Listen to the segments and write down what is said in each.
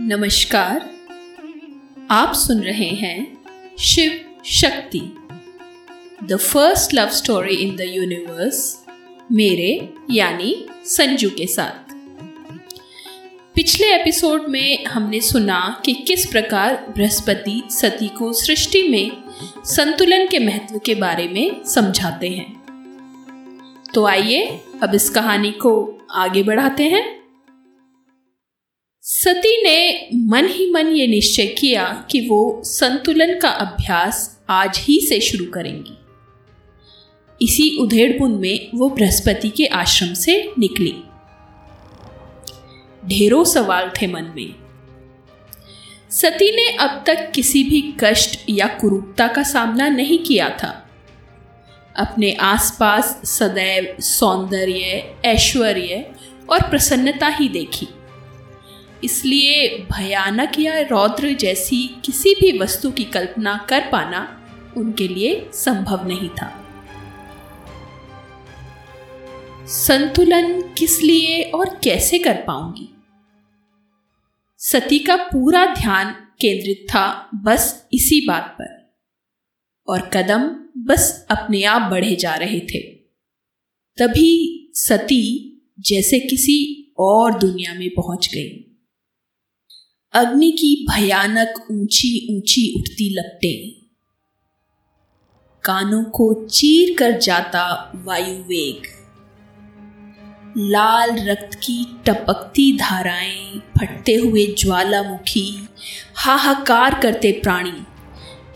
नमस्कार। आप सुन रहे हैं Shiv Shakti. The first love story in the universe मेरे यानी संजू के साथ। पिछले एपिसोड में हमने सुना कि किस प्रकार बृहस्पति सती को सृष्टि में संतुलन के महत्व के बारे में समझाते हैं। तो आइए, अब इस कहानी को आगे बढ़ाते हैं। सती ने मन ही मन ये निश्चय किया कि वो संतुलन का अभ्यास आज ही से शुरू करेंगी। इसी उधेड़पुन में वो बृहस्पति के आश्रम से निकली। ढेरों सवाल थे मन में। सती ने अब तक किसी भी कष्ट या कुरूपता का सामना नहीं किया था। अपने आसपास सदैव सौंदर्य, ऐश्वर्य और प्रसन्नता ही देखी। इसलिए भयानक या रौद्र जैसी किसी भी वस्तु की कल्पना कर पाना उनके लिए संभव नहीं था। संतुलन किस लिए और कैसे कर पाऊँगी? सती का पूरा ध्यान केंद्रित था बस इसी बात पर, और कदम बस अपने आप बढ़े जा रहे थे। तभी सती जैसे किसी और दुनिया में पहुँच गई। अग्नि की भयानक ऊँची ऊँची उठती लपटे। कानों को चीर कर जाता वायु वेग। लाल रक्त की टपकती धाराएँ फटते हुए ज्वालामुखी, हाहाकार करते प्राणी,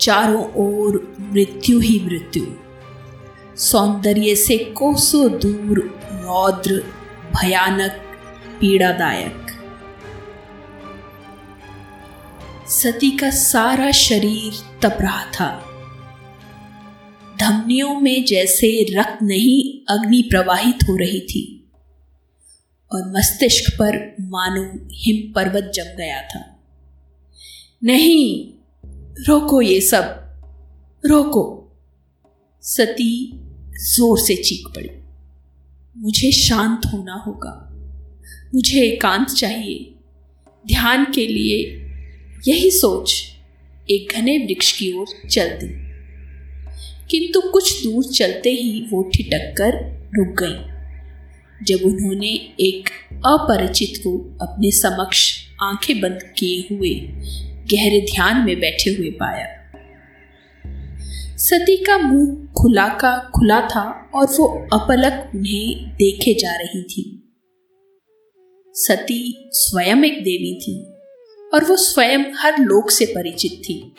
चारों ओर मृत्यु ही मृत्यु। सौंदर्य से कोसों दूर रौद्र, भयानक, पीड़ादायक। सती का सारा शरीर तप रहा था। धमनियों में जैसे रक्त नहीं, अग्नि प्रवाहित हो रही थी। और मस्तिष्क पर मानो हिम पर्वत जम गया था। नहीं, रोको ये सब। रोको। सती ज़ोर से चीख पड़ी। मुझे शांत होना होगा। मुझे एकांत चाहिए। ध्यान के लिए यही सोच एक घने वृक्ष की ओर चल दी किंतु कुछ दूर चलते ही वो ठिटक कर रुक गई, जब उन्होंने एक अपरिचित को अपने समक्ष आँखें बंद किए हुए गहरे ध्यान में बैठे हुए पाया। सती का मुँह खुला का खुला था और वो अपलक उन्हें देखे जा रही थी। सती स्वयं एक देवी थी। और वो स्वयं हर लोक से परिचित थी।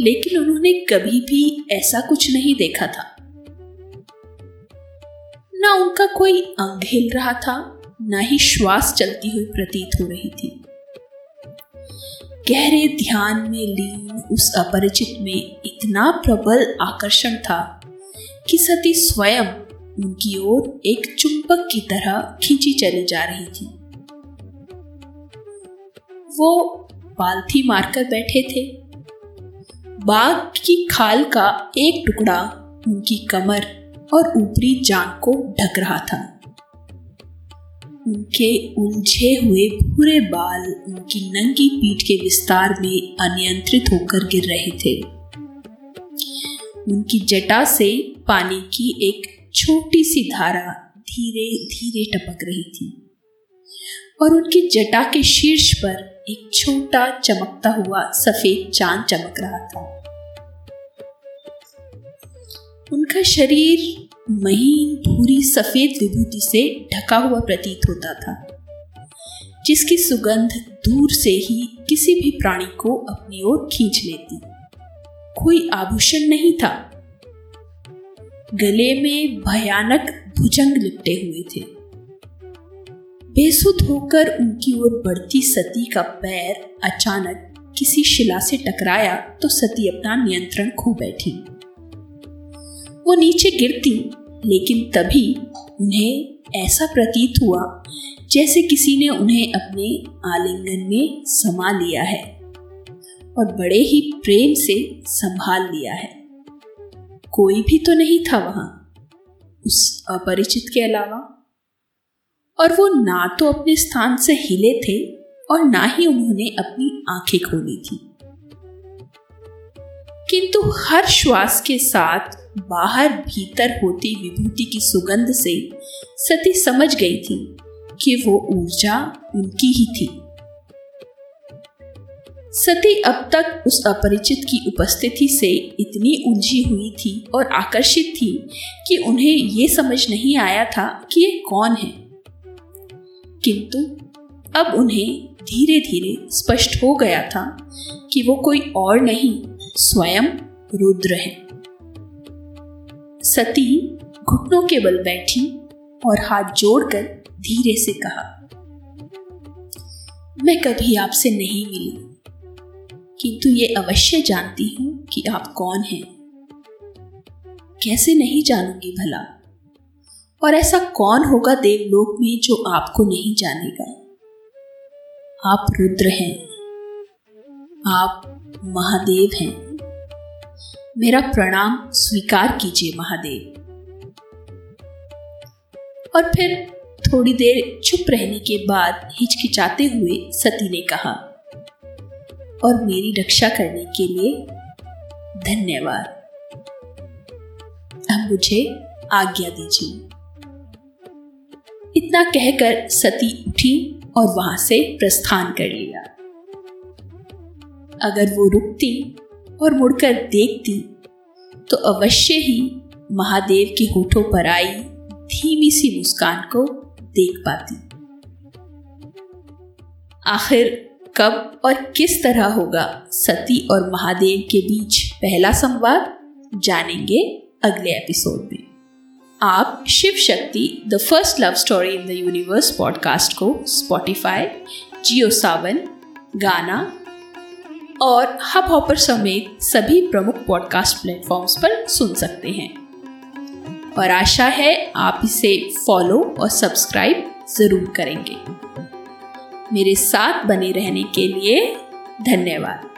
लेकिन उन्होंने कभी भी ऐसा कुछ नहीं देखा था। ना उनका कोई अंग हिल रहा था, ना ही श्वास चलती हुई प्रतीत हो रही थी। गहरे ध्यान में लीन उस अपरिचित में इतना प्रबल आकर्षण था कि सती स्वयं उनकी ओर एक चुंबक की तरह खींची चली जा रही थी। वो पालथी मारकर बैठे थे। बाघ की खाल का एक टुकड़ा उनकी कमर और ऊपरी जांग को ढक रहा था। उनके उलझे हुए भूरे बाल उनकी नंगी पीठ के विस्तार में अनियंत्रित होकर गिर रहे थे। उनकी जटा से पानी की एक छोटी सी धारा धीरे धीरे टपक रही थी और उनकी जटा के शीर्ष पर एक छोटा चमकता हुआ सफ़ेद चाँद चमक रहा था। उनका शरीर महीन भूरी सफ़ेद विभूति से ढका हुआ प्रतीत होता था, जिसकी सुगंध दूर से ही किसी भी प्राणी को अपनी ओर खींच लेती। कोई आभूषण नहीं था। गले में भयानक भुजंग लिपटे हुए थे। बेसुध होकर उनकी ओर बढ़ती सती का पैर अचानक किसी शिला से टकराया तो सती अपना नियंत्रण खो बैठी। वो नीचे गिरती, लेकिन तभी उन्हें ऐसा प्रतीत हुआ जैसे किसी ने उन्हें अपने आलिंगन में समा लिया है और बड़े ही प्रेम से संभाल लिया है। कोई भी तो नहीं था वहाँ। उस अपरिचित के अलावा और वो ना तो अपने स्थान से हिले थे और ना ही उन्होंने अपनी आँखें खोली थी। किंतु हर श्वास के साथ बाहर भीतर होती विभूति की सुगंध से सती समझ गई थी कि वो ऊर्जा उनकी ही थी। सती अब तक उस अपरिचित की उपस्थिति से इतनी उलझी हुई थी और आकर्षित थी कि उन्हें ये समझ नहीं आया था कि ये कौन है। किंतु अब उन्हें धीरे धीरे स्पष्ट हो गया था कि वो कोई और नहीं, स्वयं रुद्र है। सती घुटनों के बल बैठी और हाथ जोड़कर धीरे से कहा, मैं कभी आपसे नहीं मिली, किंतु ये अवश्य जानती हूँ कि आप कौन हैं। कैसे नहीं जानूँगी भला? और ऐसा कौन होगा देवलोक में जो आपको नहीं जानेगा? आप रुद्र हैं। आप महादेव हैं। मेरा प्रणाम स्वीकार कीजिए महादेव। और फिर थोड़ी देर चुप रहने के बाद हिचकिचाते हुए सती ने कहा, और मेरी रक्षा करने के लिए धन्यवाद। अब मुझे आज्ञा दीजिए। इतना कहकर सती उठी और वहाँ से प्रस्थान कर लिया। अगर वो रुकती और मुड़कर देखती तो अवश्य ही महादेव के होठों पर आई धीमी सी मुस्कान को देख पाती। आखिर कब और किस तरह होगा सती और महादेव के बीच पहला संवाद, जानेंगे अगले एपिसोड में। आप Shiv Shakti the first love story in the universe podcast को स्पॉटिफाई जियो सावन गाना और हब हॉपर समेत सभी प्रमुख पॉडकास्ट प्लेटफॉर्म्स पर सुन सकते हैं। और आशा है आप इसे फॉलो और सब्सक्राइब ज़रूर करेंगे। मेरे साथ बने रहने के लिए धन्यवाद।